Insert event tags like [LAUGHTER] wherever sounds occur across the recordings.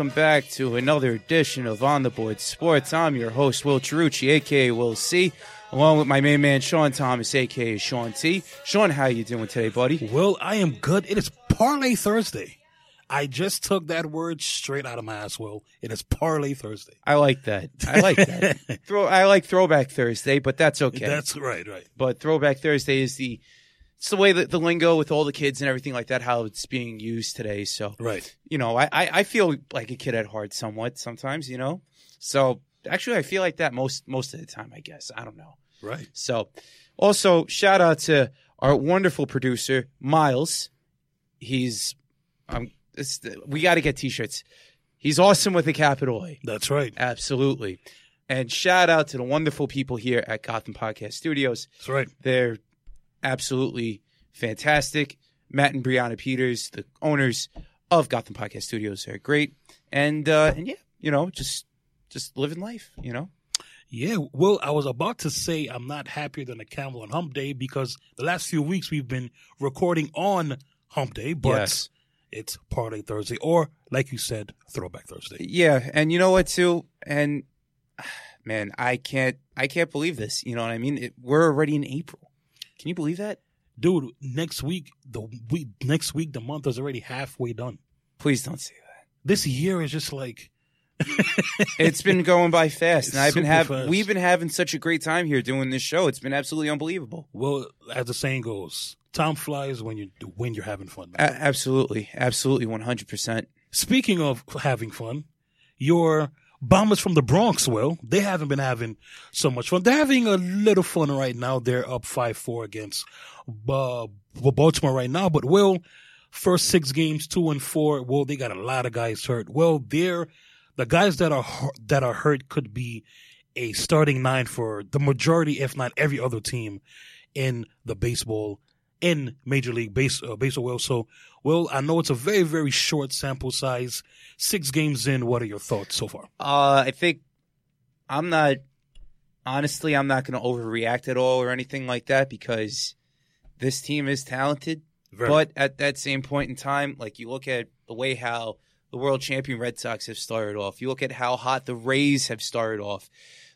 welcome back to another edition of On the Board Sports. I'm your host, Will Cherucci, aka Will C, along with my main man, Sean Thomas, aka Sean T. Sean, how you doing today, buddy? Well, I am good. It is Parlay Thursday. I just took that word straight out of my ass, Will. It is Parlay Thursday. I like that. I like that. [LAUGHS] Throw, I like Throwback Thursday, but that's okay. That's right, right. but Throwback Thursday is the it's the way that the lingo with all the kids and everything like that, how it's being used today. So Right. you know, I, I, feel like a kid at heart somewhat sometimes, you know. So actually, I feel like that most most of the time. I guess I don't know. Right. So also shout out to our wonderful producer Miles. He's um, it's, we got to get t-shirts. He's awesome with a capital A. That's right. Absolutely. And shout out to the wonderful people here at Gotham Podcast Studios. That's right. They're absolutely fantastic. Matt and Brianna Peters, the owners of Gotham Podcast Studios, are great. And uh, and yeah, you know, just just living life, you know. Yeah, well, I was about to say I'm not happier than a camel on hump day because the last few weeks we've been recording on hump day, but Yes. it's Parlay Thursday or, like you said, Throwback Thursday. Yeah, and you know what too, and [SIGHS] man, I can't I can't believe this. You know what I mean? It, we're already in April. Can you believe that? Dude, next week, the week, next week, the month is already halfway done. Please don't say that. This year is just like, [LAUGHS] It's been going by fast, and I've been having we've been having such a great time here doing this show. It's been absolutely unbelievable. well, as the saying goes, time flies when you when you're having fun. A- absolutely, absolutely, one hundred percent. Speaking of having fun, your Bombers from the Bronx, well, they haven't been having so much fun. They're having a little fun right now. They're up 5-4 against uh, Baltimore right now. But, well, first six games, two and four, well, they got a lot of guys hurt. Well, they're, the guys that are, that are hurt could be a starting nine for the majority, if not every other team in the baseball in Major League Base uh, Baseball. Well, so well, I know it's a very very short sample size. Six games in. What are your thoughts so far? Uh, I think I'm not honestly. I'm not going to overreact at all or anything like that because this team is talented. Very- But at that same point in time, like you look at the way how the world champion Red Sox have started off, you look at how hot the Rays have started off,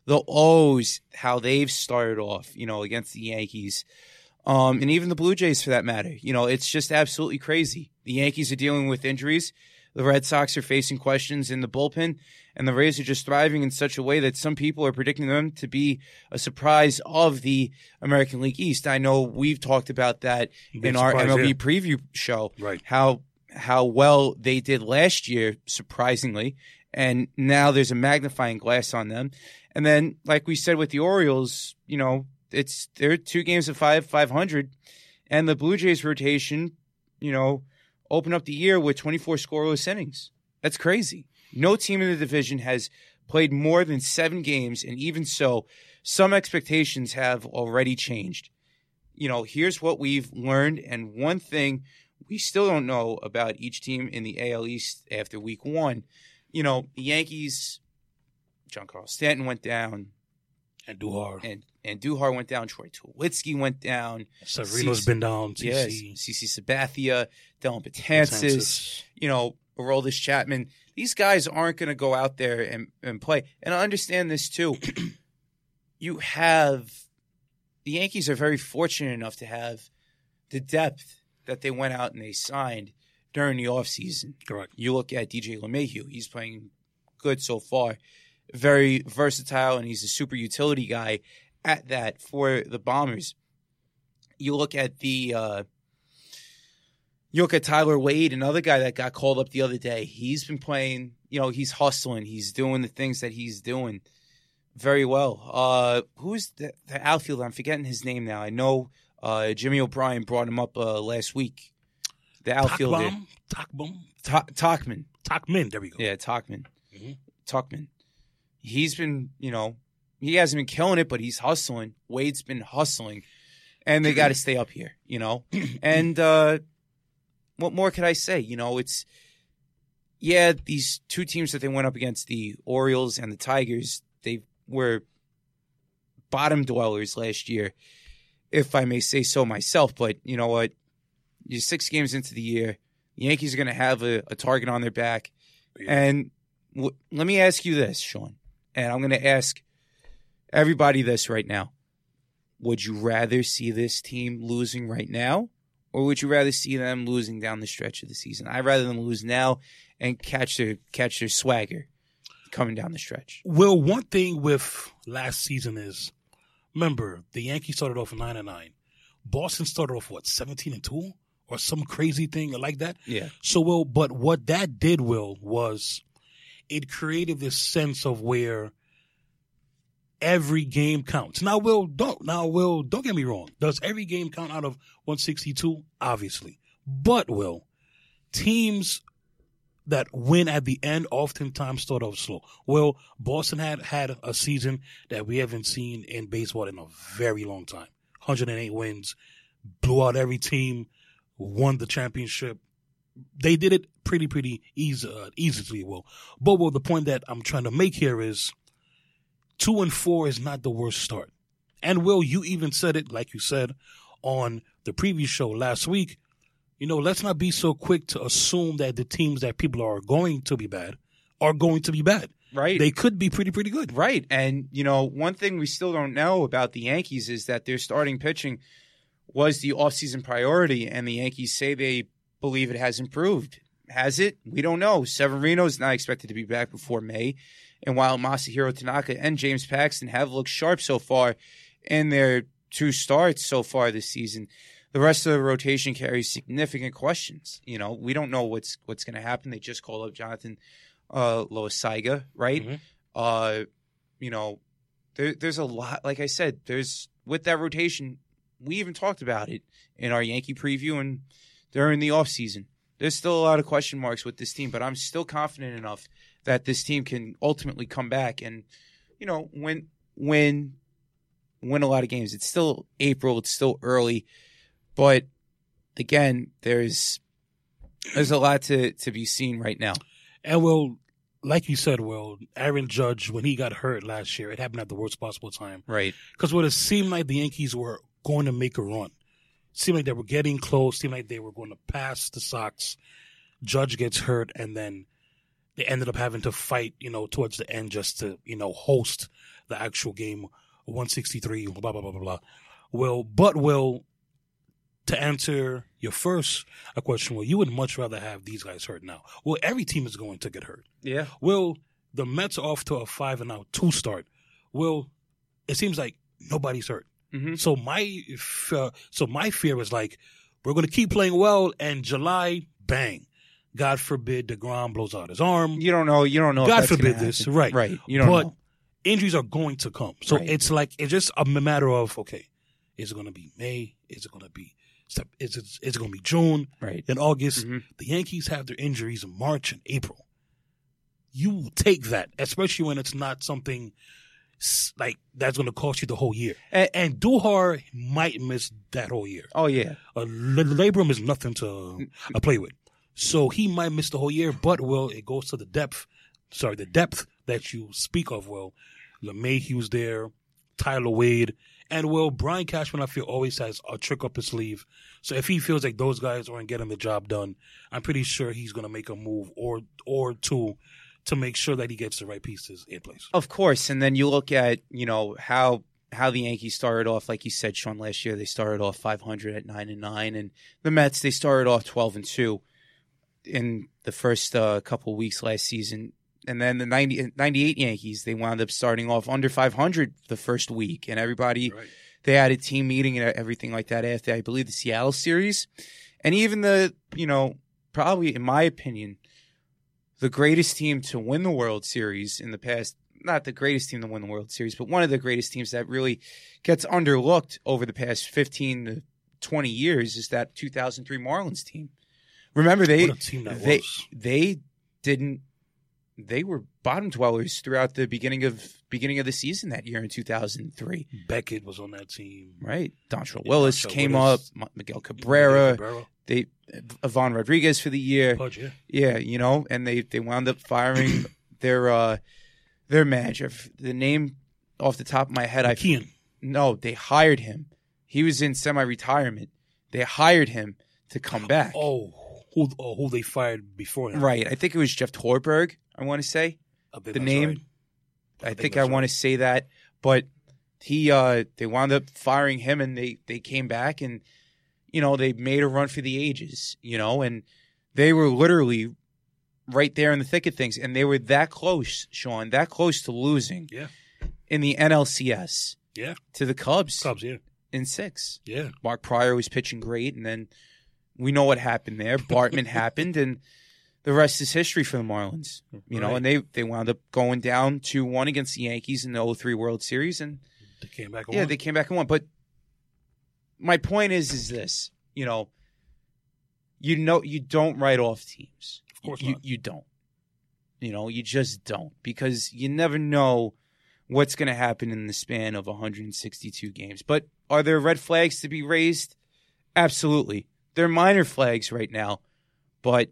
the O's, how they've started off, you know, against the Yankees, um, and even the Blue Jays for that matter. You know, it's just absolutely crazy. The Yankees are dealing with injuries. The Red Sox are facing questions in the bullpen, and the Rays are just thriving in such a way that some people are predicting them to be a surprise of the American League East. I know we've talked about that Big in our MLB yeah. preview show. Right. How how well they did last year, surprisingly, and now there's a magnifying glass on them. And then, like we said with the Orioles, you know, it's they're two games of five, five hundred, and the Blue Jays rotation, you know, open up the year with 24 scoreless innings. That's crazy. No team in the division has played more than seven games, and even so, some expectations have already changed. You know, here's what we've learned, and one thing we still don't know about each team in the AL East after week one. You know, the Yankees, Giancarlo Stanton went down, Andujar, and Andujar went down, Troy Tulowitzki went down, Severino's CC been down. yes, CC, CC Sabathia, Dellin Betances, you know, Aroldis Chapman. These guys aren't going to go out there and, and play. And I understand this too. [CLEARS THROAT] you have the Yankees are very fortunate enough to have the depth that they went out and they signed during the offseason. correct. You look at DJ LeMahieu, he's playing good so far. Very versatile, and he's a super utility guy at that for the Bombers. You look at the uh, you look at Tyler Wade, another guy that got called up the other day. He's been playing, you know, he's hustling, he's doing the things that he's doing very well. Uh, who's the, the outfielder? I'm forgetting his name now. I know uh, Jimmy O'Brien brought him up uh, last week. The outfielder, Takbom, Takbom, Ta- Tauchman. Takmin. There we go. Yeah, Tauchman. Mhm. Tauchman. He's been, you know, he hasn't been killing it, but he's hustling. Wade's been hustling, and they got to stay up here, you know. [CLEARS THROAT] And uh, what more could I say? You know, it's yeah, these two teams that they went up against, the Orioles and the Tigers, they were bottom dwellers last year, if I may say so myself. But you know what? You're six games into the year. The Yankees are going to have a, a target on their back. And w- let me ask you this, Sean, and I'm going to ask everybody this right now. Would you rather see this team losing right now, or would you rather see them losing down the stretch of the season? I'd rather them lose now and catch their catch their swagger coming down the stretch. Well, one thing with last season is, remember the Yankees started off nine and nine. Boston started off what seventeen and two or some crazy thing like that. Yeah. So well, but what that did, Will, was it created this sense of where every game counts. Now, Will, don't now, Will, don't get me wrong. Does every game count out of 162? Obviously, but Will, teams that win at the end oftentimes start off slow. Well, Boston had had a season that we haven't seen in baseball in a very long time. 108 wins, blew out every team, won the championship. They did it pretty, pretty easy, uh, easily. Well, but well, the point that I'm trying to make here is two and four is not the worst start. And Will, you even said it, like you said on the previous show last week. You know, let's not be so quick to assume that the teams that people are going to be bad are going to be bad. Right. They could be pretty, pretty good. Right. And, you know, one thing we still don't know about the Yankees is that their starting pitching was the offseason priority, and the Yankees say they believe it has improved. Has it? We don't know. Severino is not expected to be back before May. And while Masahiro Tanaka and James Paxton have looked sharp so far in their two starts so far this season, the rest of the rotation carries significant questions. You know, we don't know what's what's going to happen. They just called up Jonathan uh, Loaisiga, right? Mhm. Uh, you know, there, there's a lot. Like I said, there's with that rotation. We even talked about it in our Yankee preview and during the offseason. There's still a lot of question marks with this team, but I'm still confident enough that this team can ultimately come back and, you know, win win win a lot of games. It's still April. It's still early, but again, there's there's a lot to to be seen right now. And well, like you said, well, Aaron Judge, when he got hurt last year, it happened at the worst possible time. Right. Because what it seemed like the Yankees were going to make a run. Seemed like they were getting close. seemed like they were going to pass the Sox. Judge gets hurt, and then they ended up having to fight, you know, towards the end just to, you know, host the actual game, 163, blah, blah, blah, blah, blah. Well, but will, to answer your first uh, question, well, you would much rather have these guys hurt now. Well, every team is going to get hurt. Yeah. Well, the Mets are off to a five and now two start. Well, it seems like nobody's hurt. Mhm. So my f- uh, so my fear was like we're going to keep playing well, and July, bang, God forbid Degrom blows out his arm. You don't know. You don't know. if God forbid this, right? Right. You don't but know. injuries are going to come. So Right. it's like it's just a matter of okay, is it going to be May? Is it going to be is it is it going to be June? Right. In August, Mhm. the Yankees have their injuries in March and April. You take that, especially when it's not something like that's going to cost you the whole year. And- And, Duhar might miss that whole year. Oh yeah. Uh, L- Labrum is nothing to uh, play with, so he might miss the whole year. But well, it goes to the depth. Sorry, the depth that you speak of. Well, LeMahieu's there, Tyler Wade, and well, Brian Cashman. I feel always has a trick up his sleeve. So if he feels like those guys aren't getting the job done, I'm pretty sure he's going to make a move or or two to make sure that he gets the right pieces in place. Of course. And then you look at you know how how the Yankees started off, like you said, Sean. Last year they started off 500 at nine and nine, and the Mets they started off 12 and two in the first uh, couple weeks last season. And then the 90, 98 Yankees, they wound up starting off under 500 the first week, and everybody Right. they had a team meeting and everything like that after I believe the Seattle series, and even the you know probably in my opinion the greatest team to win the World Series in the past. Not the greatest team to win the World Series, but one of the greatest teams that really gets underlooked over the past fifteen to twenty years is that 2003 Marlins team. Remember they team they was. they didn't they were bottom dwellers throughout the beginning of beginning of the season that year in 2003 Beckett was on that team. right Dontrelle Yeah, Willis Dontrelle came Willis. up Miguel Cabrera Cabrera. they Ivan Rodriguez for the year Pudge, yeah. yeah you know and they they wound up firing [CLEARS THROAT] their uh their manager the name off the top of my head I no they hired him he was in semi retirement they hired him to come back Oh, who uh, who they fired before him. Right. I think it was Jeff Torborg. I want to say the name. right. I, think think, I want to say that, but he uh they wound up firing him, and they they came back and you know they made a run for the ages, you know, and they were literally right there in the thick of things, and they were that close, Sean, that close to losing Yeah. in the NLCS Yeah. to the Cubs, Cubs, yeah, in six. yeah. Mark Prior was pitching great, and then we know what happened there. Bartman [LAUGHS] happened, and the rest is history for the Marlins. You know, Right. and they they wound up going down two one against the Yankees in the 03 World Series, and They came back. and yeah, won. they came back and won. But my point is, is this? You know, you know, you don't write off teams. Of course you not. you don't. You know, you just don't because you never know what's going to happen in the span of 162 games. But are there red flags to be raised? Absolutely. They're minor flags right now, but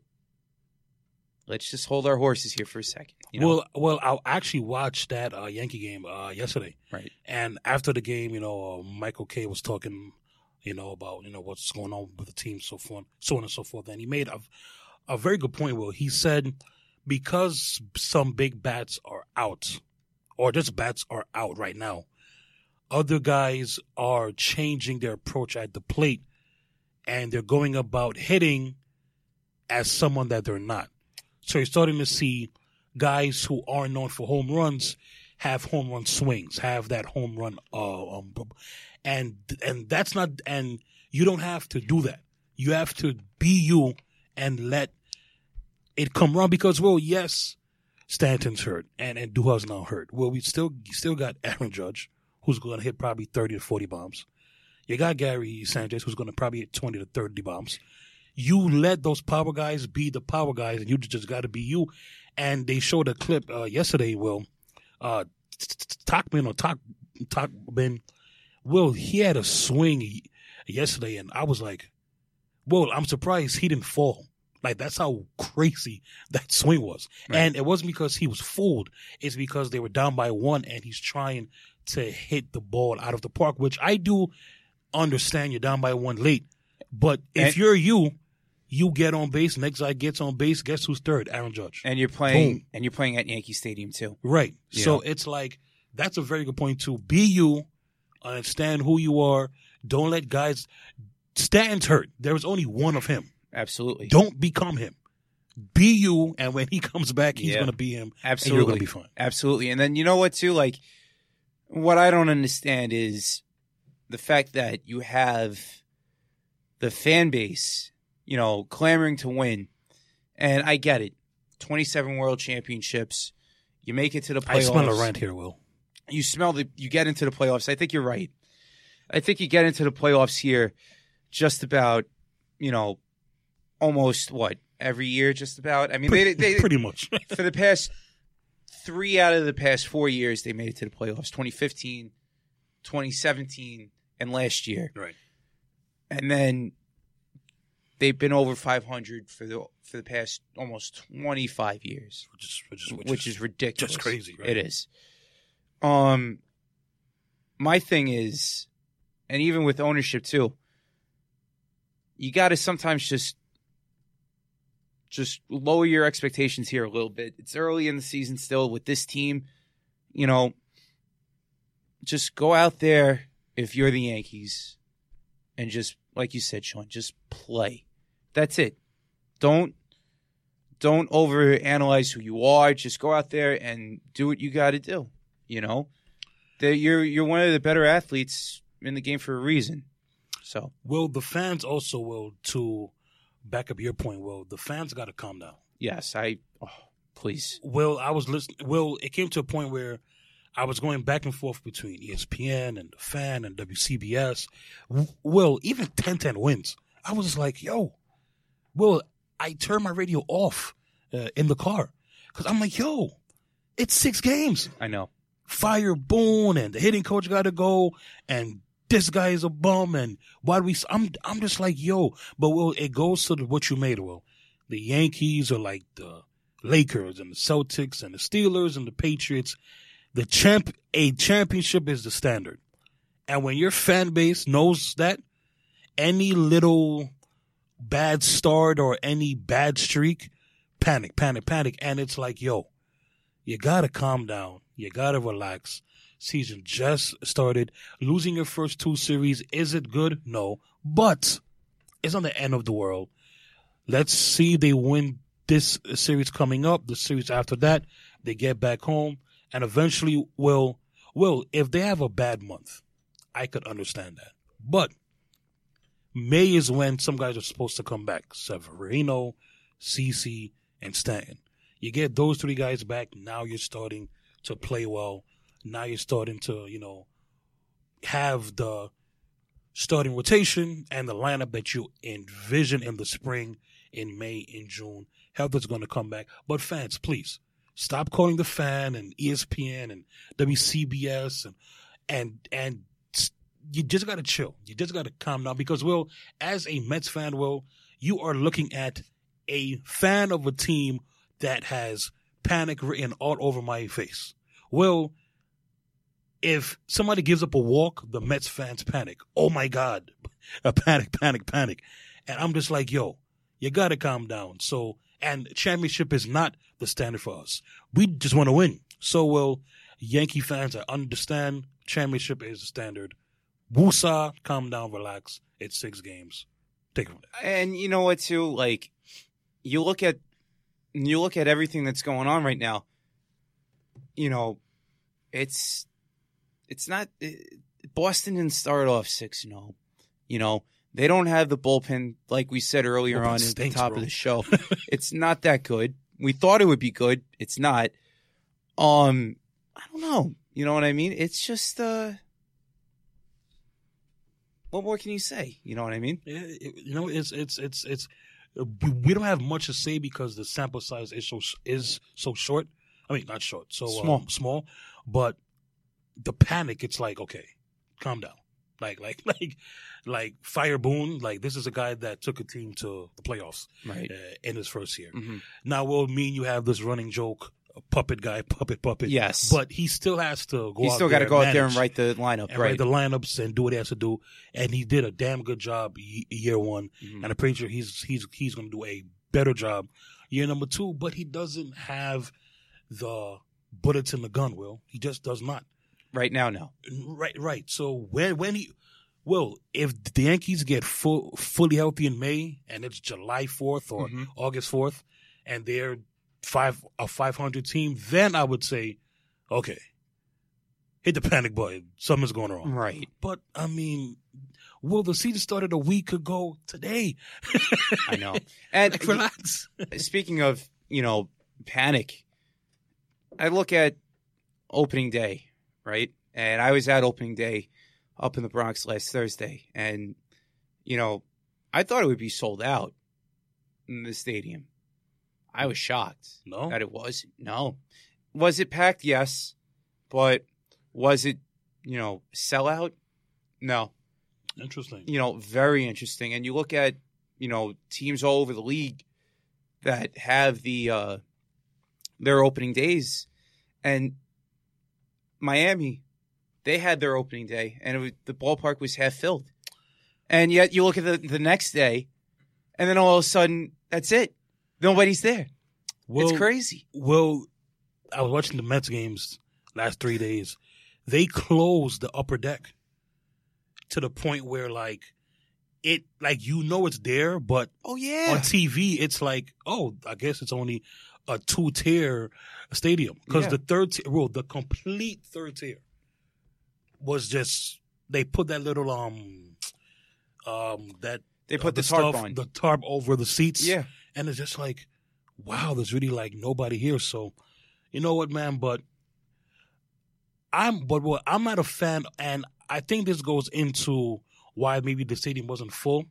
let's just hold our horses here for a second. You know? Well, well, I actually watched that uh, Yankee game uh, yesterday, right. and after the game, you know, uh, Michael Kay was talking, you know, about you know what's going on with the team, so forth, so on and so forth. And he made a a very good point. Will he said because some big bats are out, or just bats are out right now, other guys are changing their approach at the plate, and they're going about hitting as someone that they're not. So you're starting to see guys who are known for home runs have home run swings, have that home run, uh, um, and and that's not, and you don't have to do that. You have to be you and let it come around because, well, yes, Stanton's hurt and Andujar's now hurt. Well, we still still got Aaron Judge, who's going to hit probably thirty to forty bombs. You got Gary Sanchez, who's going to probably hit twenty to thirty bombs you let those power guys be the power guys, and you just got to be you. And they showed a clip uh, yesterday. Will uh, Tauchman or Talk Tauchman, Will he had a swing yesterday, and I was like, "Well, I'm surprised he didn't fall." Like that's how crazy [LAUGHS] that swing was, Right. and it wasn't because he was fooled. It's because they were down by one, and he's trying to hit the ball out of the park, which I do understand. You're down by one late, but if And- you're you, you get on base. Next guy gets on base. Guess who's third? Aaron Judge. And you're playing Boom. and you're playing at Yankee Stadium too. Right. Yeah. So it's like that's a very good point too. Be you, understand who you are. Don't let guys. Stanton's hurt. There was only one of him. Absolutely. Don't become him. Be you, and when he comes back, he's Yeah. going to be him. And you're going to be fine. Absolutely. And then you know what too? Like what I don't understand is the fact that you have the fan base, you know, clamoring to win. And I get it. 27 world championships. You make it to the playoffs. I smell a rant here, Will. you smell the you get into the playoffs. I think you're right. I think you get into the playoffs here just about, you know, almost what every year, just about. I mean, they, they, Pretty much. [LAUGHS] for the past three out of the past four years, they made it to the playoffs 2015, 2017, and last year. right. And then they've been over 500 for the for the past almost 25 years, Which is which is, which, is, ridiculous. just crazy, right? It is. Um, my thing is, and even with ownership too, you got to sometimes just just lower your expectations here a little bit. It's early in the season still with this team. You know, just go out there if you're the Yankees and just like you said, Sean, just play. That's it. Don't don't over analyze who you are. Just go out there and do what you got to do. You know, that you're you're one of the better athletes in the game for a reason. So Will the fans also will to back up your point? Will the fans got to calm down? yes, I oh, please. Will I was listening. Will it came to a point where I was going back and forth between ESPN and the fan and WCBS. Will even 1010 wins. I was just like, yo, Will I turned my radio off uh, in the car because I'm like, yo, it's six games. I know. Fire Boone and the hitting coach got to go and this guy is a bum and why do we I'm I'm just like yo but well it goes to the, what you made well the Yankees are like the Lakers and the Celtics and the Steelers and the Patriots the champ a championship is the standard and when your fan base knows that any little bad start or any bad streak, panic, panic, panic. And it's like, yo, you gotta calm down. You gotta relax. Season just started. Losing your first two series, is it good? No. But it's not the end of the world. Let's see they win this series coming up, the series after that, they get back home, and eventually will will if they have a bad month, I could understand that. But May is when some guys are supposed to come back. Severino, CC, and Stanton. You get those three guys back, now you're starting to play well. Now you're starting to, you know, have the starting rotation and the lineup that you envision in the spring, in May, in June. Health is going to come back. But fans, please stop calling the fan and ESPN and WCBS and and and you just got to chill. You just got to calm down because, Will, as a Mets fan, Will, you are looking at a fan of a team that has panic written all over my face. Will, if somebody gives up a walk, the Mets fans panic. Oh my God. [LAUGHS] A panic, panic, panic. And I'm just like, yo, you got to calm down. So, and championship is not the standard for us. We just want to win. So, well, Yankee fans, I understand championship is the standard. Wusa, calm down, relax. It's six games. Take it from there. And you know what, too? Like, you look at you look at everything that's going on right now. You know, it's it's not it, Boston didn't start off six zero. You know, they don't have the bullpen like we said earlier Bullpen on stinks, at the top bro. of the show. [LAUGHS] it's not that good. We thought it would be good. It's not. Um, I don't know. You know what I mean? It's just uh. What more can you say? You know what I mean? Yeah, it- you know, it's it's it's it's we we don't have much to say because the sample size is so is so short. I mean, not short, so Small. um, small. But the panic, it's like okay, calm down. Like like [LAUGHS] like like Fire Boone, like this is a guy that took a team to the playoffs Right. uh, in his first year. hmm Now, will mean you have this running joke, puppet guy, [LAUGHS] puppet puppet. Yes. but he still has to go. Out still got to there go out there and write the lineup, and right? write the lineups and do what he has to do. And he did a damn good job year one, Mhm. and I'm pretty sure he's he's he's going to do a better job year number two. But he doesn't have the bullets in the gun. Will he just does not? Right now, no. Right, right. So when when he well, if the Yankees get full fully healthy in May and it's July fourth or Mhm. August fourth, and they're five a five hundred team, then I would say, okay, hit the panic button. Something's going wrong. Right. But I mean, well, the season started a week ago today. [LAUGHS] I know. And Like, [LAUGHS] relax. speaking of, you know, panic, I look at opening day, right? And I was at opening day up in the Bronx last Thursday, and you know, I thought it would be sold out in the stadium. I was shocked No, that it was. No. Was it packed? Yes. But was it, you know, sellout? No. interesting. you know, very interesting. And you look at, you know, teams all over the league that have the uh their opening days and Miami, they had their opening day and it was, the ballpark was half filled. And yet you look at the, the next day and then all of a sudden that's it. Nobody's there. Well, it's crazy. Well, I was watching the Mets games last three days. They closed the upper deck to the point where like it like you know it's there, but Oh yeah, on. TV it's like oh I guess it's only a two tier stadium because Yeah. the third tier, well the complete third tier was just they put that little um um that They uh, put the tarp stuff, on. the tarp over the seats yeah. And it's just like, wow, there's really like nobody here. So, you know what, man? But I'm, but what I'm not a fan, and I think this goes into why maybe the stadium wasn't full.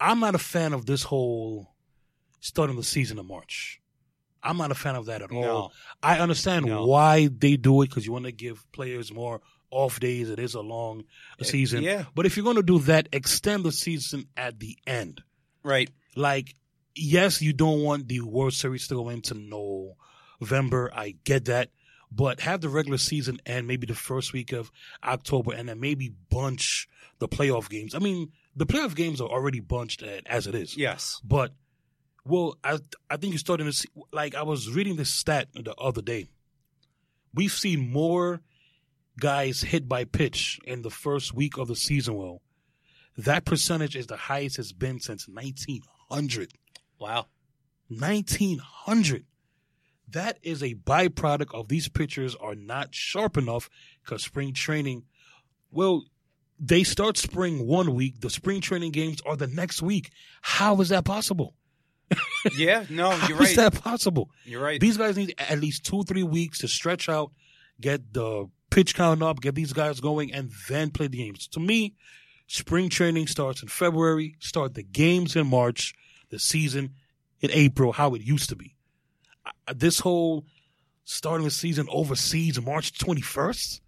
I'm not a fan of this whole starting the season in March. I'm not a fan of that at all. I understand No. why they do it because you want to give players more off days. It is a long eh, season. Yeah. But if you're going to do that, extend the season at the end Right. like yes you don't want the world series to go into november i get that but have the regular season end maybe the first week of october and then maybe bunch the playoff games i mean the playoff games are already bunched as it is. Yes. But well, I I think you're starting to see. Like I was reading this stat the other day. We've seen more guys hit by pitch in the first week of the season. Well, that percentage is the highest it's been since 1900. Wow. 1900. That is a byproduct of these pitchers are not sharp enough because spring training, well, they start spring one week. The spring training games are the next week. How is that possible? [LAUGHS] Yeah. No, you're is right. that possible? You're right. These guys need at least two, three weeks to stretch out, get the pitch count up, get these guys going, and then play the games. To me, spring training starts in February, start the games in March, the season in April, how it used to be. This whole starting the season overseas March 21st,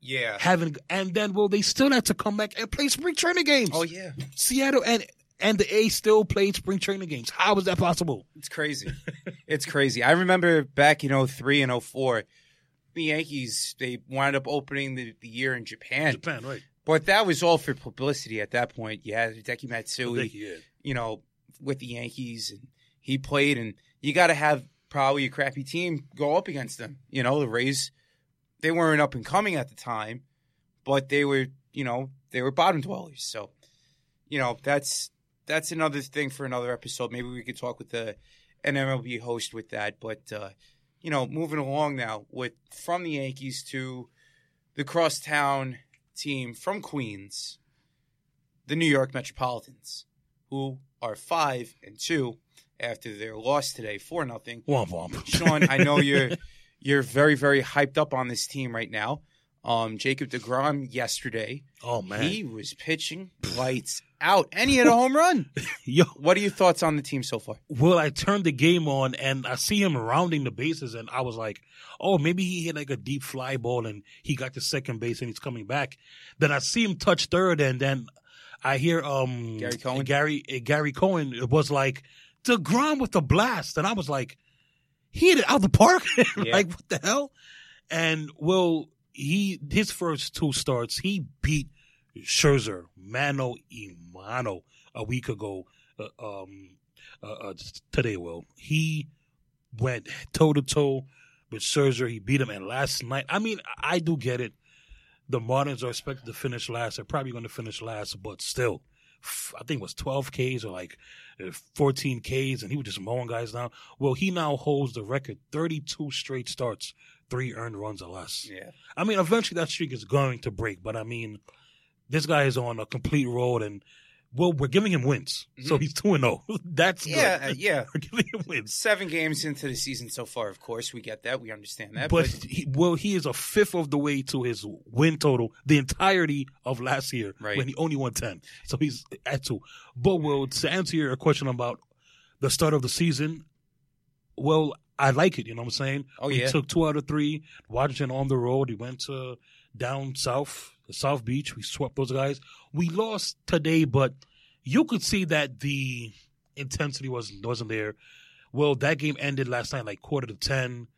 yeah. having, and then, well, they still had to come back and play spring training games. Oh yeah. Seattle and, and the A still played spring training games. How was that possible? It's crazy. [LAUGHS] it's crazy. I remember back in 03 and 04, the Yankees they wound up opening the, the year in Japan. Japan, right. But that was all for publicity at that point. You had Hideki Matsui, Yeah. you know, with the Yankees, and he played, and you got to have probably a crappy team go up against them. You know, the Rays, they weren't up and coming at the time, but they were, you know, they were bottom dwellers. So, you know, that's that's another thing for another episode. Maybe we could talk with the an MLB host with that. But uh, you know, moving along now with from the Yankees to the crosstown team from Queens, the New York Metropolitans, who are five and two after their loss today, four nothing. Womp womp. [LAUGHS] Sean, I know you're you're very very hyped up on this team right now. Um, Jacob Degrom yesterday, Oh man, he was pitching lights out, and he had a home run. [LAUGHS] yo. What are your thoughts on the team so far? Well, I turned the game on and I see him rounding the bases, and I was like, "Oh, maybe he hit like a deep fly ball and he got to second base and he's coming back." Then I see him touch third, and then I hear um Gary Cohen? Gary uh, Gary Cohen was like Degrom with the blast, and I was like, "He hit it out the park!" [LAUGHS] Yeah. like what the hell? And well, he his first two starts, he beat Scherzer, Mano Imano a week ago. Uh, um, uh, uh, today, well, he went toe to toe with Scherzer. He beat him, and last night, I mean, I do get it. The Marlins are expected to finish last. They're probably going to finish last, but still, I think it was 12 Ks or like uh, 14 Ks, and he was just mowing guys down. Well, he now holds the record 32 straight starts, three earned runs or less. Yeah, I mean, eventually that streak is going to break, but I mean, this guy is on a complete roll, and well, we're giving him wins, so Mhm. he's two and zero. [LAUGHS] That's good. yeah, uh, yeah. [LAUGHS] we're giving him wins. Seven games into the season so far. Of course, we get that. We understand that. But he, well, he is a fifth of the way to his win total, the entirety of last year, Right. when he only won ten. So he's at two. But well, to answer your question about the start of the season, well, I like it. You know what I'm saying? oh We yeah, took two out of three. Washington on the road. He went to down south, South Beach. We swept those guys. We lost today, but you could see that the intensity wasn't wasn't there. Well, that game ended last night like quarter to ten.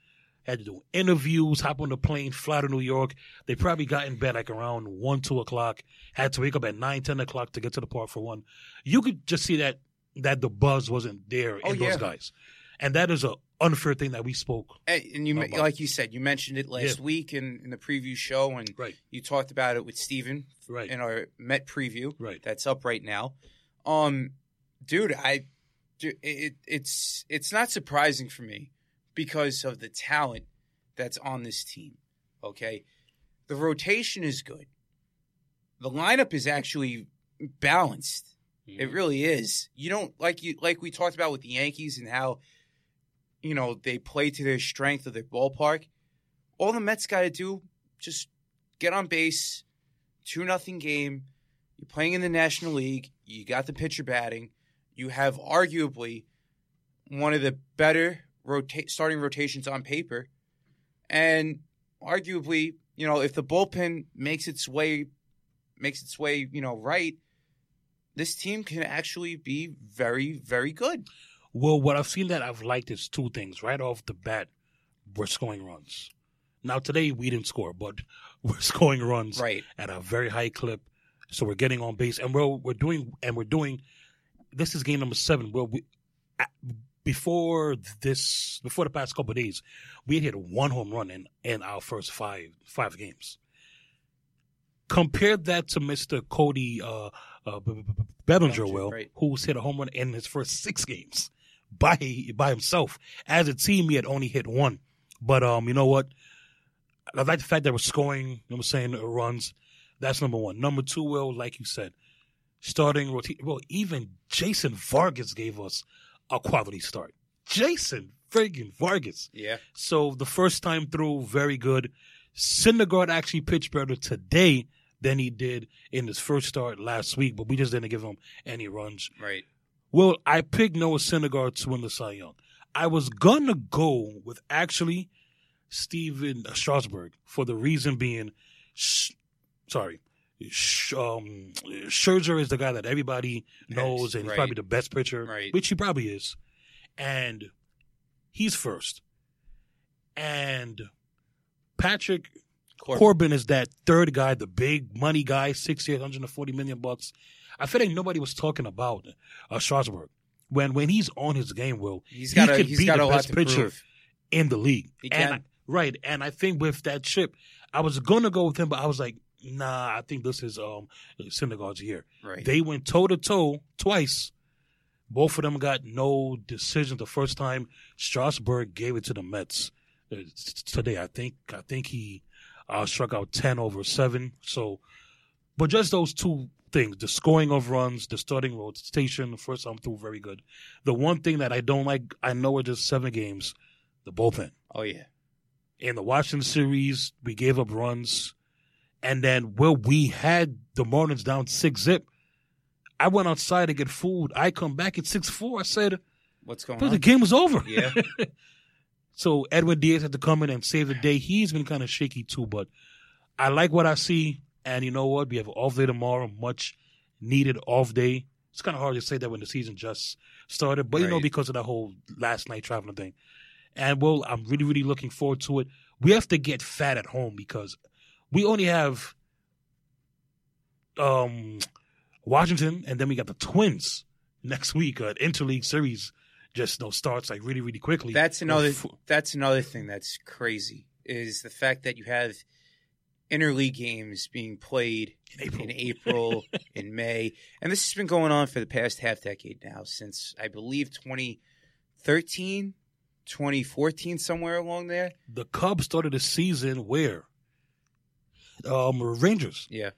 Had to do interviews, hop on the plane, fly to New York. They probably got in bed like around one, two o'clock. Had to wake up at nine, ten o'clock to get to the park for one. You could just see that that the buzz wasn't there oh, in Oh, those yeah. guys, and that is a unfair thing that we spoke. Hey, and you How about- like you said, you mentioned it last Yeah. week in, in the preview show, and Right, you talked about it with Steven right, in our Met preview. right. that's up right now. Um, dude, I, du- it, it's it's not surprising for me because of the talent that's on this team. Okay, the rotation is good. The lineup is actually balanced. It really is. You don't like you like we talked about with the Yankees and how you know they play to their strength of their ballpark. All the Mets got to do just get on base, two nothing game. You're playing in the National League. You got the pitcher batting. You have arguably one of the better rota- starting rotations on paper, and arguably, you know, if the bullpen makes its way makes its way, you know, right, this team can actually be very, very good. Well, what I've seen that I've liked is two things. Right off the bat, we're scoring runs. Now today we didn't score, but we're scoring runs Right. at a very high clip. So we're getting on base, and we're we're doing and we're doing. This is game number seven. Well, we, before this, before the past couple of days, we had hit one home run in in our first five five games. Compare that to Mister Cody uh, uh, Bellinger, right. who's hit a home run in his first six games by by himself. As a team, he had only hit one. But um, you know what? I like the fact that we're scoring. You know what I'm saying runs. That's number one. Number two, will like you said, starting rotation. Well, even Jason Vargas gave us a quality start. Jason friggin' Vargas. Yeah. So the first time through, very good. Syndergaard actually pitched better today than he did in his first start last week, but we just didn't give him any runs. Right. Well, I picked Noah Syndergaard to win the Cy Young. I was gonna go with actually Stephen Strasburg for the reason being, sh- sorry, sh- um, Scherzer is the guy that everybody knows, and he's right. probably the best pitcher, Right. which he probably is, and he's first. And Patrick Corbin. Corbin is that third guy, the big money guy, 60, 140 million bucks. I feel like nobody was talking about uh, Strasburg. When when he's on his game, will He's he got a could he's be got the a best pitcher prove. in the league. He and. I- right, and I think with that chip, I was gonna go with him, but I was like, nah, I think this is um Syndergaard's year. Right. They went toe to toe twice. Both of them got no decision the first time. Strasburg gave it to the Mets uh, today. I think I think he uh, struck out ten over seven. So, but just those two things: the scoring of runs, the starting rotation. The first time through, very good. The one thing that I don't like, I know it's just seven games, the bullpen. oh yeah. In the Washington series, we gave up runs, and then well, we had the Marlins down six zip. I went outside to get food. I come back at six four. I said, What's going on?" the game was over." Yeah. [LAUGHS] So Edwin Diaz had to come in and save the day. He's been kind of shaky too, but I like what I see. And you know what? We have an off day tomorrow, much needed off day. It's kind of hard to say that when the season just started, but you know because of that whole last night traveling thing. And well, I'm really, really looking forward to it. We have to get fat at home because we only have um Washington, and then we got the Twins next week. Uh, interleague series just you know, starts like really, really quickly. That's another. F- That's another thing that's crazy is the fact that you have interleague games being played in April. in April, [LAUGHS] in May, and this has been going on for the past half decade now, since I believe 2013, 2014, somewhere along there. the Cubs started the season where? Um, Rangers. Yeah,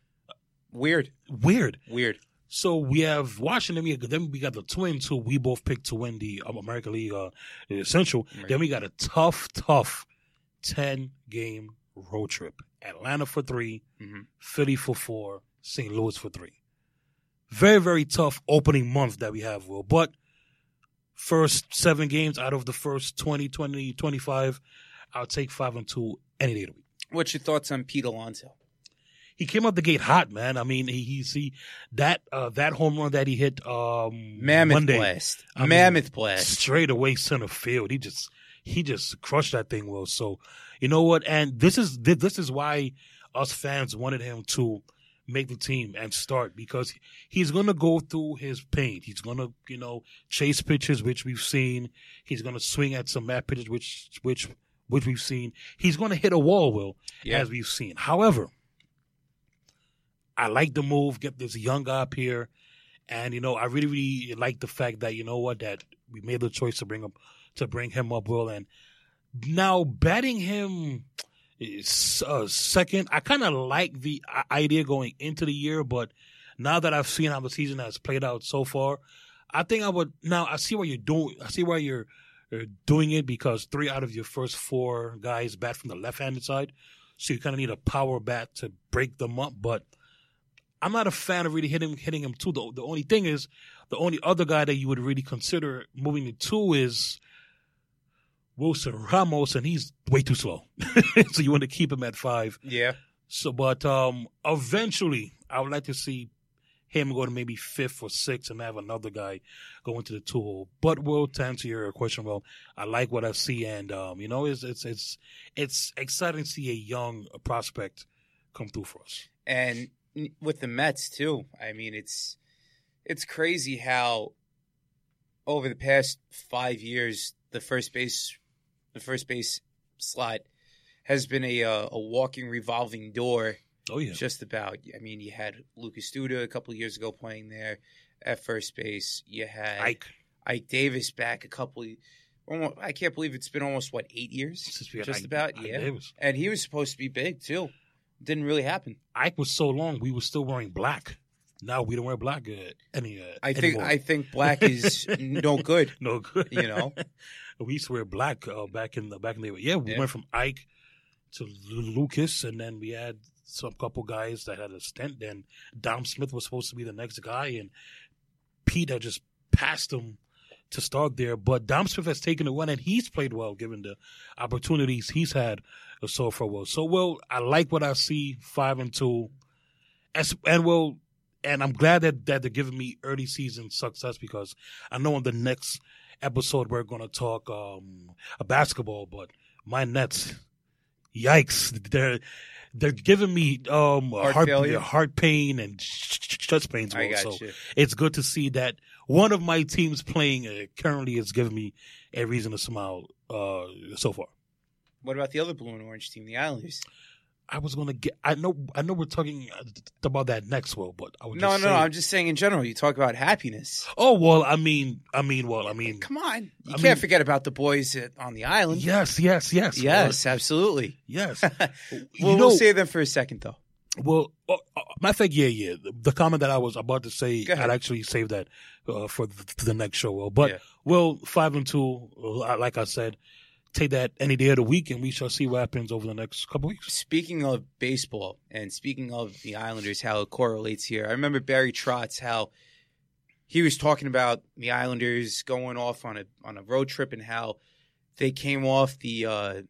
weird, Weird. weird. So we have Washington. Then we got the Twins, who we both picked to win the um, American League uh, Central. Right. Then we got a tough, tough ten game road trip. Atlanta for 3 Mhm. Philly for four, St. Louis for three. Very, very tough opening month that we have, Will. But first seven games out of the first 20, 20, 25, I'll take five and two any day of the week. What's your thoughts on Pete Alonso? He came out the gate hot, man. I mean, he he see that uh, that home run that he hit um Mammoth Monday blast, I mean, mammoth blast. straight away center field. He just he just crushed that thing well. So you know what? And this is this is why us fans wanted him to make the team and start because he's gonna go through his pain. He's gonna you know chase pitches which we've seen. He's gonna swing at some mad pitches which which which we've seen. He's gonna hit a wall, Will, Yeah. as we've seen. However, I like the move. Get this young guy up here. And you know, I really, really like the fact that you know what that we made the choice to bring him to bring him up, Will. And now batting him uh, second, I kind of like the idea going into the year, but now that I've seen how the season has played out so far, I think I would now. I see why you're doing. I see why you're, you're doing it because three out of your first four guys bat from the left-handed side, so you kind of need a power bat to break them up, but. I'm not a fan of really hitting hitting him too. The, the only thing is, the only other guy that you would really consider moving to two is Wilson Ramos, and he's way too slow. [LAUGHS] so you want to keep him at five. Yeah, So, but um, eventually, I would like to see him go to maybe fifth or sixth, and have another guy go into the two hole. But will to answer your question, well, I like what I see, and um, you know, it's it's it's it's exciting to see a young prospect come through for us. and with the Mets too. I mean, it's it's crazy how over the past five years the first base the first base slot has been a uh, a walking revolving door. Oh yeah, Just about. I mean, you had Lucas Duda a couple of years ago playing there at first base. You had Ike. Ike Davis back a couple. Of, almost, I can't believe it's been almost what eight years. Since we had Just Ike- about, Ike yeah. Davis. And he was supposed to be big too. Didn't really happen. Ike was so long, we were still wearing black. Now we don't wear black uh, any. Uh, I think anymore. I think black is [LAUGHS] no good. no good. You know? [LAUGHS] we used to wear black uh, back in the back in the day. Yeah, we Yeah. went from Ike to Lucas, and then we had some couple guys that had a stint. Then Dom Smith was supposed to be the next guy, and Pete had just passed him to start there. But Dom Smith has taken the one, and he's played well given the opportunities he's had so far. Well, so well, I like what I see. Five and two, As, and well, and I'm glad that that they're giving me early season success because I know in the next episode we're going to talk um basketball, but my Nets, yikes, they're they're giving me um Heart heart heart pain and chest pains. Well, so you. it's good to see that one of my teams playing uh, currently is giving me a reason to smile uh, so far. What about the other blue and orange team, the Islanders? I was gonna get. I know. I know we're talking uh, about that next, well, but I was No, no, no. I'm just saying in general. You talk about happiness. Oh well, I mean, I mean, well, I mean, Come on, you I can't mean- forget about the boys at, on the island. yes, yes, yes, Yes, absolutely. yes. [LAUGHS] Well, you know, we'll save them for a second, though. well, uh, uh, matter of yeah, yeah. The, the comment that I was about to say, I'd actually save that uh, for the, the next show. Well, but Yeah. well, five and two, uh, like I said, take that any day of the week, and we shall see what happens over the next couple weeks. Speaking of baseball and speaking of the Islanders, how it correlates here, I remember Barry Trotz how he was talking about the Islanders going off on a on a road trip and how they came off the uh,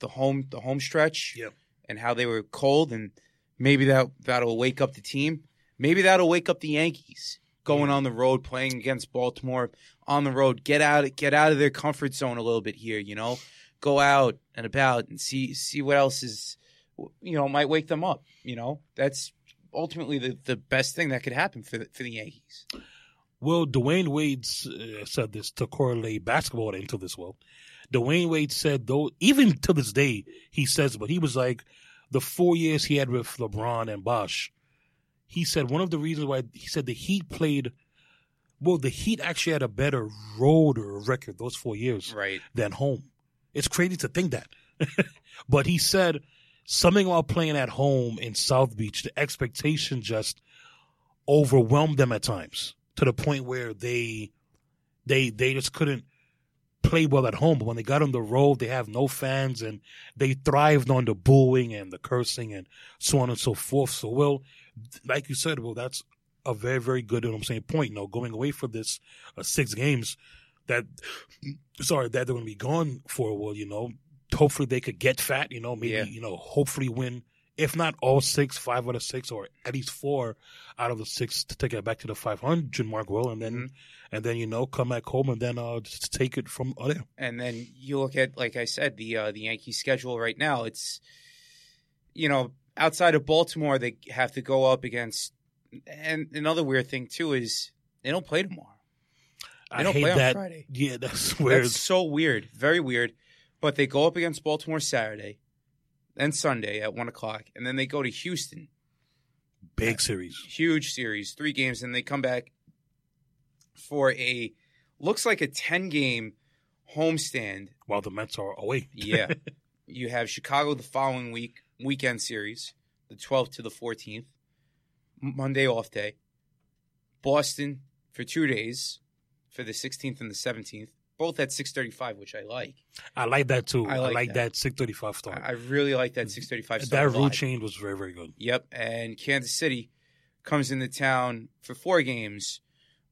the home the home stretch Yeah. and how they were cold and maybe that that'll wake up the team. Maybe that'll wake up the Yankees going on the road playing against Baltimore on the road. Get out get out of their comfort zone a little bit here, you know. Go out and about and see see what else is you know might wake them up, you know. That's ultimately the, the best thing that could happen for the, for the Yankees. Well, Dwyane Wade uh, said this to correlate basketball into this. Well, Dwyane Wade said though, even to this day, he says, but he was like the four years he had with LeBron and Bosh. He said one of the reasons why he said the Heat played. Well, the Heat actually had a better road or record those four years Right. than home. It's crazy to think that. [LAUGHS] but he said something about playing at home in South Beach, the expectation just overwhelmed them at times to the point where they they they just couldn't play well at home. But when they got on the road, they have no fans and they thrived on the booing and the cursing and so on and so forth. So well, like you said, well that's a very, very good, you know what I'm saying, point, you know, going away for this uh, six games that sorry, that they're gonna be gone for a while, you know. Hopefully they could get fat, you know, maybe, Yeah. you know, hopefully win if not all six, five out of six, or at least four out of the six to take it back to the 500 mark, well, and then, Mhm. and then, you know, come back home and then, uh, just take it from there. And then you look at, like I said, the uh, the Yankees schedule right now. It's you know outside of Baltimore, they have to go up against. And another weird thing too is they don't play tomorrow. They I don't hate play on that. Friday. Yeah, [LAUGHS] that's weird. That's so weird, very weird. But they go up against Baltimore Saturday, then Sunday at one o'clock, and then they go to Houston. big series. Huge series, three games, and they come back for a looks like a ten game homestand While the Mets are away. Yeah. [LAUGHS] you have Chicago the following week, weekend series, the 12th to the 14th, Monday off day. Boston for two days, for the 16th and the 17th, both at 6:35, which I like. I like that too. I I like like, that. that. 635 start. I really like that 6:35 mm-hmm. that start. a rule change was very, very good. Yep, and Kansas City comes into town for four games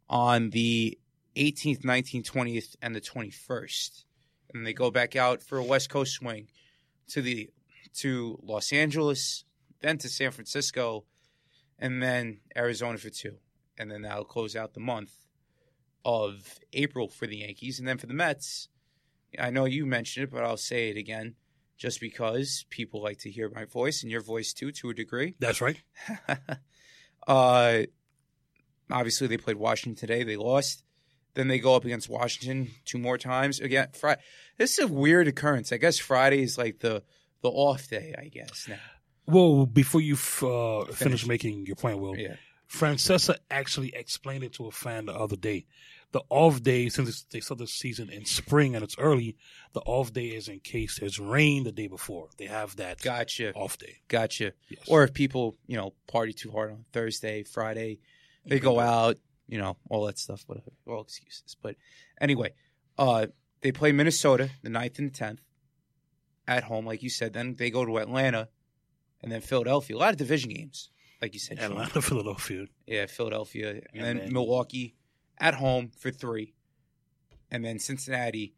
on the 18th, 19th, 20th, and the 21st. And they go back out for a West Coast swing to the to Los Angeles, then to San Francisco, and then Arizona for two. And then that'll close out the month of April for the Yankees. And then for the Mets, I know you mentioned it, but I'll say it again. just because people like to hear my voice and your voice too, to a degree. That's right. [LAUGHS] uh, obviously, they played Washington today. They lost. Then they go up against Washington two more times. Again, Friday. This is a weird occurrence. I guess Friday is like the the off day. I guess now. Well, before you f- uh, finish. Finish. making your point, Will, Yeah. Francesa actually explained it to a fan the other day. The off day, since they start the season in spring and it's early, the off day is in case there's rain the day before. They have that Gotcha. off day. Gotcha. Yes. Or if people, you know, party too hard on Thursday, Friday, they go out, you know, all that stuff, whatever. All excuses. But anyway, uh, they play Minnesota the 9th and 10th at home, like you said. Then they go to Atlanta and then Philadelphia. A lot of division games, like you said. Sean. Atlanta, [LAUGHS] Philadelphia. Yeah, Philadelphia. And, And then then- Milwaukee at home for three. And then Cincinnati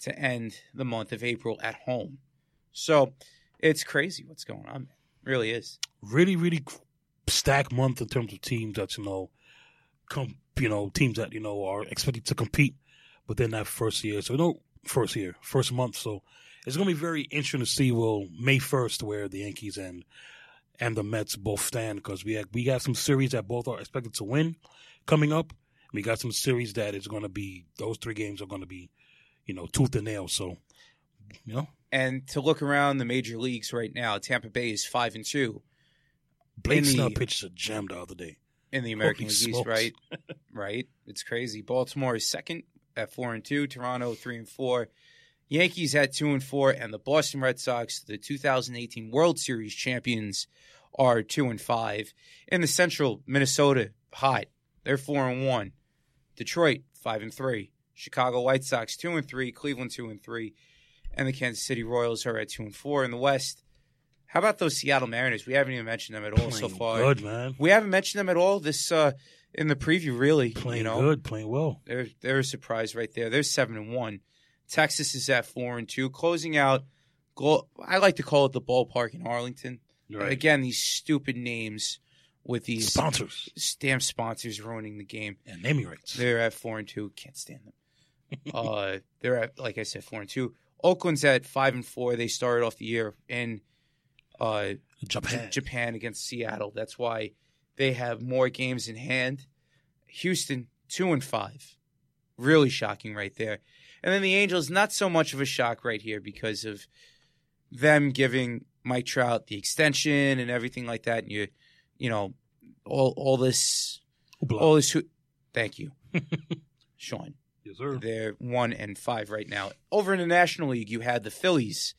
to end the month of April at home. So it's crazy what's going on, man. It really is. Really, really stacked month in terms of teams that you know, come you know, teams that you know are expected to compete within that first year. So no, first year, first month. So it's going to be very interesting to see. Well, May first, where the Yankees and and the Mets both stand because we have, we have some series that both are expected to win coming up. We got some series that is going to be those three games are going to be, you know, tooth and nail. So, you know, And to look around the major leagues right now, Tampa Bay is five and two Blake Snell pitched a gem the other day. in the American Holy League East, right? [LAUGHS] right. It's crazy. Baltimore is second at four and two. Toronto three and four. Yankees at two and four, and the Boston Red Sox, the 2018 World Series champions, are two and five. In the Central, Minnesota hot. They're four and one. Detroit five and three. Chicago White Sox two and three. Cleveland two and three, and the Kansas City Royals are at two and four. In the West, how about those Seattle Mariners? We haven't even mentioned them at all so far. good, man. We haven't mentioned them at all this uh, in the preview. Really, Playing you know, good, playing well. they're they're a surprise right there. They're seven and one. Texas is at four and two, closing out. Go, I like to call it the ballpark in Arlington. Right. Again, these stupid names with these Sponsors damn sponsors ruining the game. and naming rights. They're at four and two. Can't stand them. [LAUGHS] uh, they're at like I said, four and two. Oakland's at five and four. They started off the year in uh, Japan. Japan against Seattle. That's why they have more games in hand. Houston two and five, really shocking right there. And then the Angels, not so much of a shock right here because of them giving Mike Trout the extension and everything like that. And you, you know, all all this, Hoopla. all this. Thank you, [LAUGHS] Sean. yes, sir. They're one and five right now. Over in the National League, you had the Phillies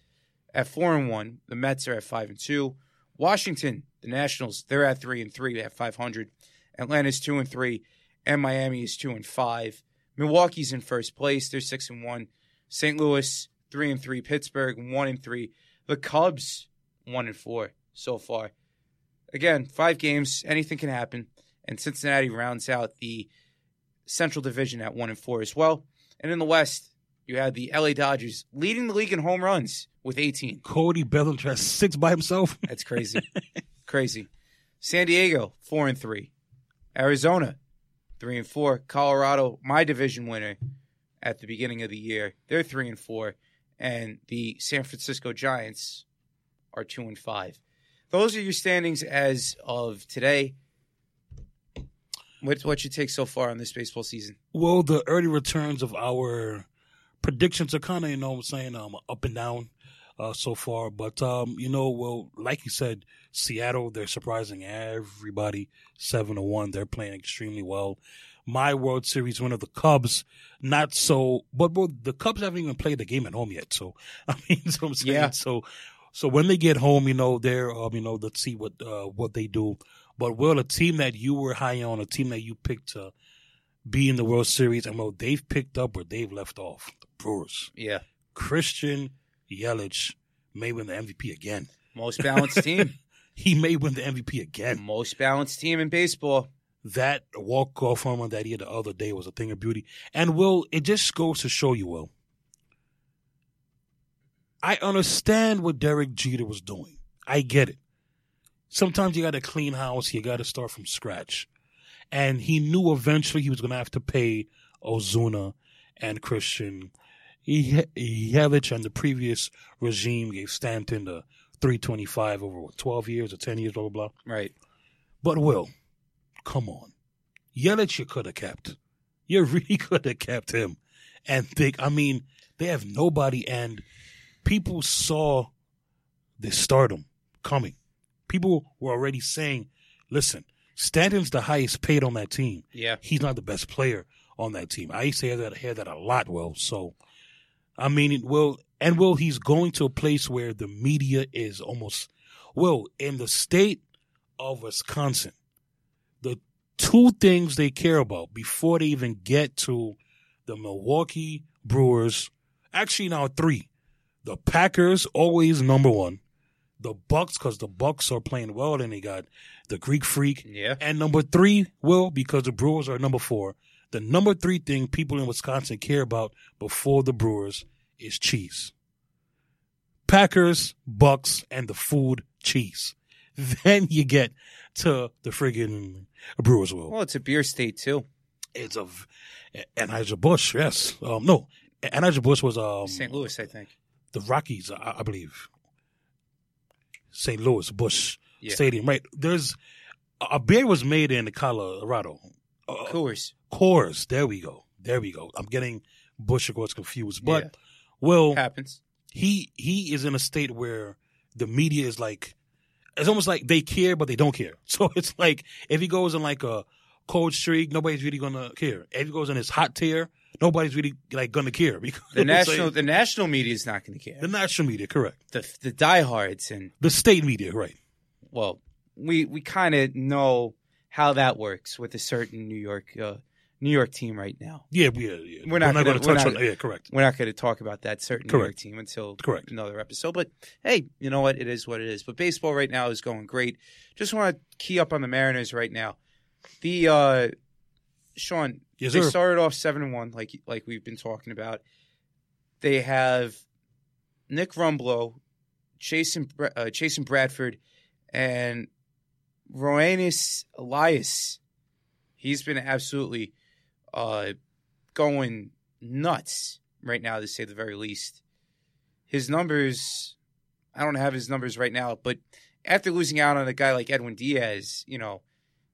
at four and one. The Mets are at five and two. Washington, the Nationals, they're at three and three at five hundred. Atlanta's two and three, and Miami is two and five. Milwaukee's in first place. They're six and one. St. Louis three and three. Pittsburgh one and three. The Cubs one and four so far. Again, five games. Anything can happen. And Cincinnati rounds out the Central Division at one and four as well. And in the West, you had the LA Dodgers leading the league in home runs with 18. Cody Bellinger has six by himself. That's crazy. crazy. San Diego, four and three. Arizona, three and four. Colorado, my division winner at the beginning of the year, they're three and four. And the San Francisco Giants are two and five. Those are your standings as of today. What what's your take so far on this baseball season? Well, the early returns of our predictions are kind of, you know what I'm saying, um, up and down uh, so far. But, um, you know, well, like you said, Seattle, they're surprising everybody 7 to 1. They're playing extremely well. My World Series winner, the Cubs, not so, but well, the Cubs haven't even played the game at home yet. So, [LAUGHS] I mean, so I'm saying, Yeah. so, so when they get home, you know, they're, um, you know, let's see what, uh, what they do. But, Will, a team that you were high on, a team that you picked to, be in the World Series, and well, they've picked up where they've left off. The Brewers, Yeah. Christian Yelich may win the MVP again. Most balanced team. [LAUGHS] He may win the MVP again. Most balanced team in baseball. That walk off home run that he had the other day was a thing of beauty. And Will, it just goes to show you, Will. I understand what Derek Jeter was doing. I get it. Sometimes you got to clean house. You got to start from scratch. And he knew eventually he was going to have to pay Ozuna and Christian Ye- Yelich and the previous regime gave Stanton the 325 over what, 12 years or 10 years, blah, blah, blah. Right. But Will, come on. Yelich you could have kept. You really [LAUGHS] could have kept him. And think, I mean, they have nobody and people saw the stardom coming. People were already saying, listen, Stanton's the highest paid on that team. Yeah. He's not the best player on that team. I used to hear that, hear that a lot, Will. So, I mean, it will, and Will, he's going to a place where the media is almost, well in the state of Wisconsin, the two things they care about before they even get to the Milwaukee Brewers, actually now three. The Packers always number one. The Bucks, because the Bucks are playing well, and they got the Greek Freak. Yeah. And number three, well, because the Brewers are number four. The number three thing people in Wisconsin care about before the Brewers is cheese. Packers, Bucks, and the food cheese. [LAUGHS] Then you get to the friggin' Brewers. Will Well, it's a beer state too. it's a Anheuser Busch. Yes, um, no, Anheuser Busch was um St. Louis, I think. the Rockies, I, I believe. St. Louis Busch Yeah. Stadium, right? There's a beer was made in Colorado. Uh, Coors. Coors. There we go. There we go. I'm getting Bush of course confused, but Yeah. Well, Happens. he he is in a state where the media is like it's almost like they care but they don't care. [LAUGHS] So it's like if he goes in like a cold streak, nobody's really gonna care. If he goes in his hot tier, nobody's really like gonna care [LAUGHS] because The national like- the national media is not going to care. the national media, correct. The the diehards and The state media, right. well, we we kind of know how that works with a certain New York uh, New York team right now. Yeah, we, yeah, yeah. We're not gonna- gonna touch not- on yeah, correct. We're not going to talk about that certain New York Correct. team until Correct. another episode. But hey, you know what? It is what it is. But baseball right now is going great. Just want to key up on the Mariners right now. The uh, Sean, Yes, they sir. started off seven and one, like like we've been talking about. They have Nick Rumbelow, Jason uh, Chasen Bradford, and Roenis Elias. He's been absolutely uh, going nuts right now, to say the very least. His numbers, I don't have his numbers right now, but after losing out on a guy like Edwin Diaz, you know,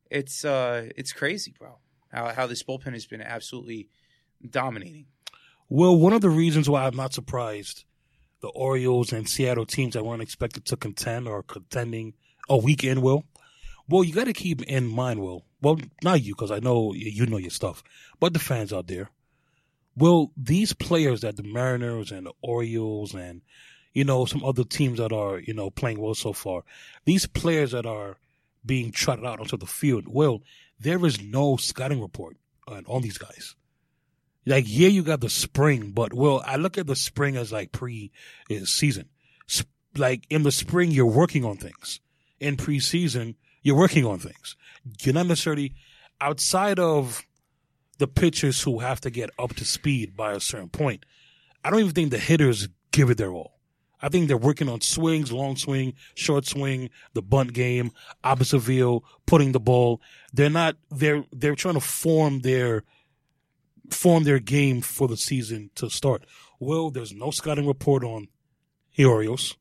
it's uh, it's crazy, bro. How how this bullpen has been absolutely dominating. Well, one of the reasons why I'm not surprised the Orioles and Seattle teams that weren't expected to contend or contending a weekend, Will. Well, you got to keep in mind, Will. Well, not you, because I know you know your stuff, but the fans out there. Well, these players that the Mariners and the Orioles and you know some other teams that are you know playing well so far, these players that are being trotted out onto the field, well, there is no scouting report on, on these guys like yeah, you got the spring, but well, I look at the spring as like pre-season. Sp- Like in the spring, you're working on things. In preseason, you're working on things. You're not necessarily outside of the pitchers who have to get up to speed by a certain point. I don't even think the hitters give it their all. I think they're working on swings, long swing, short swing, the bunt game, opposite field, putting the ball. They're not. They're they're trying to form their form their game for the season to start. Well, there's no scouting report on the Orioles.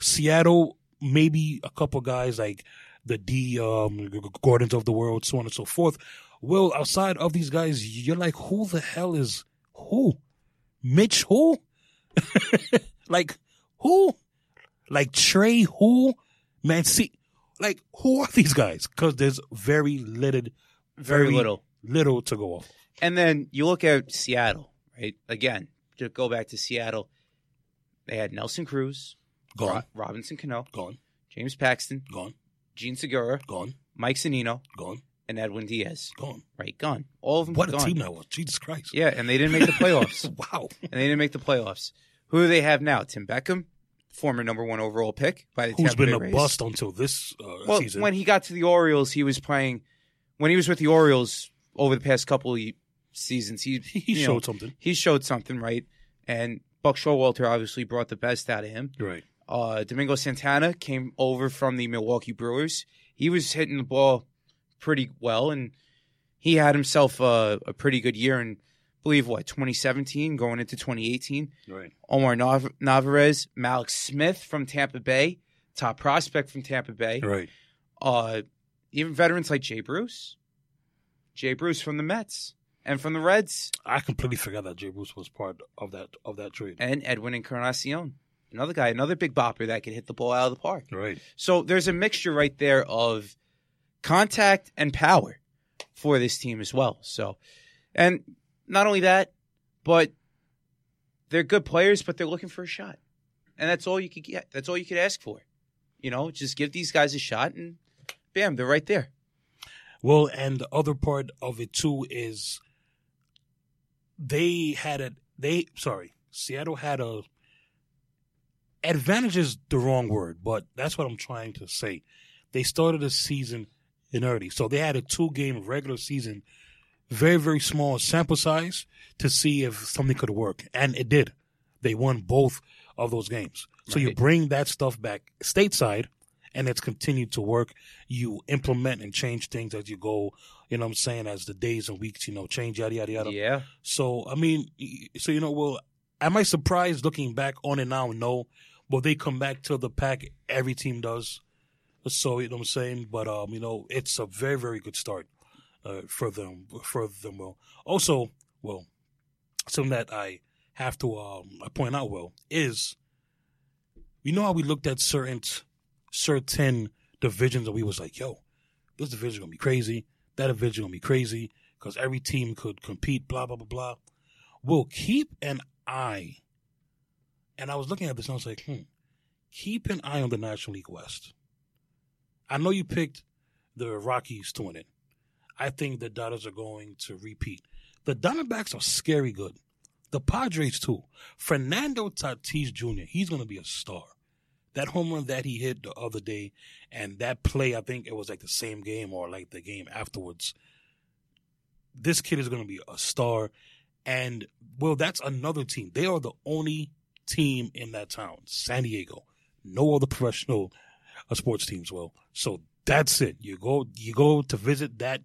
Seattle, maybe a couple guys like the D um, Gordons of the world, so on and so forth. Well, outside of these guys, you're like, who the hell is who? Mitch who? [LAUGHS] like who? Like Trey who? Man, see, like who are these guys? Because there's very little, Very, Very- little. little to go off. And then you look at Seattle, right? Again, to go back to Seattle, they had Nelson Cruz, Gone, Ro- Robinson Cano, gone, James Paxton, gone, Jean Segura, gone, Mike Zunino, gone, and Edwin Diaz. gone. Right, gone. All of them What a gone. team that was! Jesus Christ! Yeah, and they didn't make the playoffs. [LAUGHS] Wow. and they didn't make the playoffs. Who do they have now? Tim Beckham, former number one overall pick by the Who's Tampa been Bay a Rays. bust until this uh, Well, season? when he got to the Orioles, he was playing. When he was with the Orioles over the past couple of seasons, he he he showed know, something. he showed something, right? And Buck Showalter obviously brought the best out of him. Right. Uh, Domingo Santana came over from the Milwaukee Brewers. He was hitting the ball pretty well, and he had himself a, a pretty good year. And believe what 2017 going into 2018. Right. Omar Nav- Narvaez, Mallex Smith from Tampa Bay, top prospect from Tampa Bay. Right. Uh, even veterans like Jay Bruce, Jay Bruce from the Mets and from the Reds, I completely forgot that Jay Bruce was part of that of that trade. and Edwin Encarnacion, another guy, another big bopper that could hit the ball out of the park. Right. So there's a mixture right there of contact and power for this team as well. So, and not only that, but they're good players, but they're looking for a shot, and that's all you could get. That's all you could ask for. You know, just give these guys a shot, and bam, they're right there. Well, and the other part of it too is they had a they sorry Seattle had a advantage is the wrong word, but that's what I'm trying to say. They started the season in early, so they had a two game regular season, very very small sample size to see if something could work, and it did. They won both of those games. So you bring that stuff back stateside, and it's continued to work. You implement and change things as you go. You know what I'm saying? As the days and weeks, you know, change yada yada yada. Yeah, So I mean, so you know, well, am I surprised looking back on it now? No, but they come back to the pack. Every team does. So you know what I'm saying. But um, you know, it's a very very good start uh, for them for them. Well, also, well, something that I have to um I point out well is, you know how we looked at certain certain divisions and we was like, yo, this division gonna be crazy, that division gonna be crazy because every team could compete, blah blah blah blah. We'll keep an eye. And I was looking at this and I was like, hmm, keep an eye on the National League West. I know you picked the Rockies to win it. I think the Dodgers are going to repeat. The Diamondbacks are scary good. The Padres too. Fernando Tatis Jr. He's going to be a star. That home run that he hit the other day, and that play, I think it was like the same game or like the game afterwards. This kid is going to be a star, and well, that's another team. They are the only team in that town, San Diego. No other professional uh, sports teams. Well, so that's it. You go, you go to visit that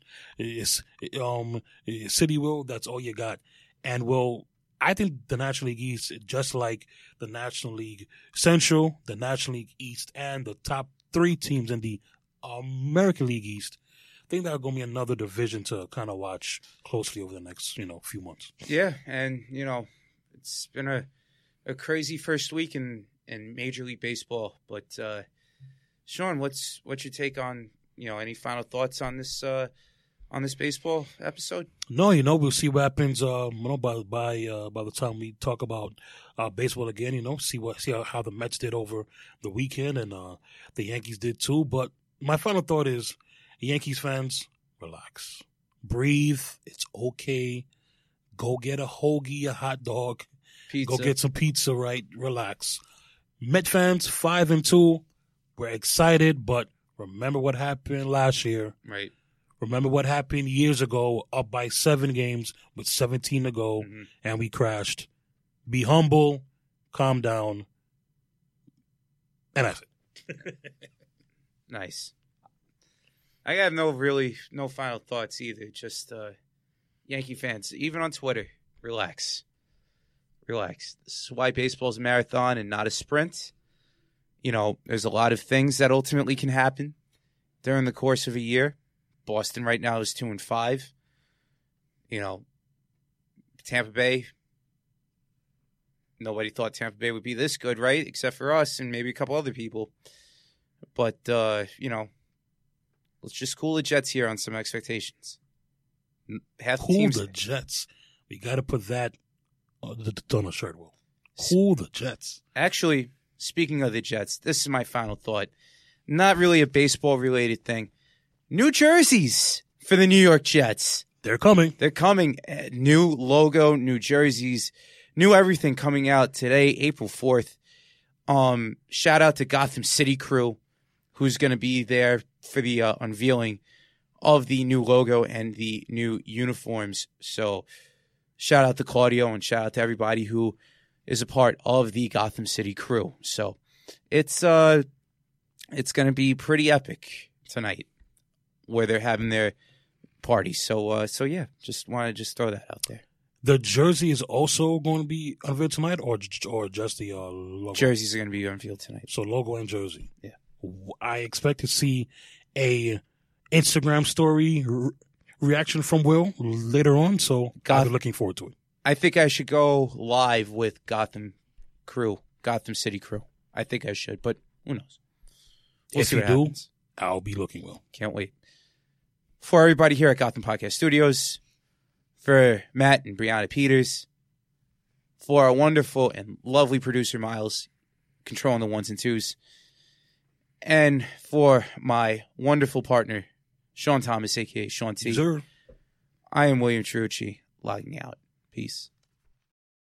um city. Will that's all you got, and well, I think the National League East, just like the National League Central, the National League East, and the top three teams in the American League East, I think that's going to be another division to kind of watch closely over the next, you know, few months. yeah, and you know, it's been a a crazy first week in in Major League Baseball. But uh, Sean, what's what's your take on you know any final thoughts on this uh, on this baseball episode? No, you know, we'll see what happens. Um, you know, by by uh, by the time we talk about uh, baseball again, you know, see what see how, how the Mets did over the weekend and uh, the Yankees did too. But my final thought is, Yankees fans, relax, breathe. It's okay. Go get a hoagie, a hot dog. Pizza. Go get some pizza, right? Relax. Met fans, five and two. We're excited, but remember what happened last year. right. Remember what happened years ago, up by seven games with 17 to go, Mhm. and we crashed. Be humble, calm down, and that's it. [LAUGHS] Nice. I have no really no final thoughts either. Just uh, Yankee fans, even on Twitter, relax, relax. This is why baseball's a marathon and not a sprint. You know, there's a lot of things that ultimately can happen during the course of a year. Boston right now is two and five. You know, Tampa Bay. Nobody thought Tampa Bay would be this good, right? Except for us and maybe a couple other people. But uh, you know, let's just cool the Jets here on some expectations. Half the Cool teams, the Jets. We got to put that the, on the shirt. Will cool the Jets. actually, speaking of the Jets, this is my final thought. Not really a baseball related thing. New jerseys for the New York Jets. They're coming. They're coming. Uh, New logo, new jerseys, new everything coming out today, April 4th. Um, shout out to Gotham City crew who's going to be there for the uh, unveiling of the new logo and the new uniforms. So shout out to Claudio and shout out to everybody who is a part of the Gotham City crew. So it's uh it's going to be pretty epic tonight where they're having their party. So uh so yeah, just want to just throw that out there. The jersey is also going to be unveiled tonight, or or just the uh, logo. Jerseys are going to be unveiled tonight. So logo and jersey. Yeah. I expect to see a Instagram story reaction from Will later on. So Goth- I'm looking forward to it. I think I should go live with Gotham crew, Gotham City crew. I think I should, but who knows? We'll if you do, happens. I'll be looking Will Can't wait. For everybody here at Gotham Podcast Studios, for Matt and Brianna Peters, for our wonderful and lovely producer Miles, controlling the ones and twos, and for my wonderful partner Sean Thomas, aka Sean T. Sir. I am William Trucci, logging out. Peace.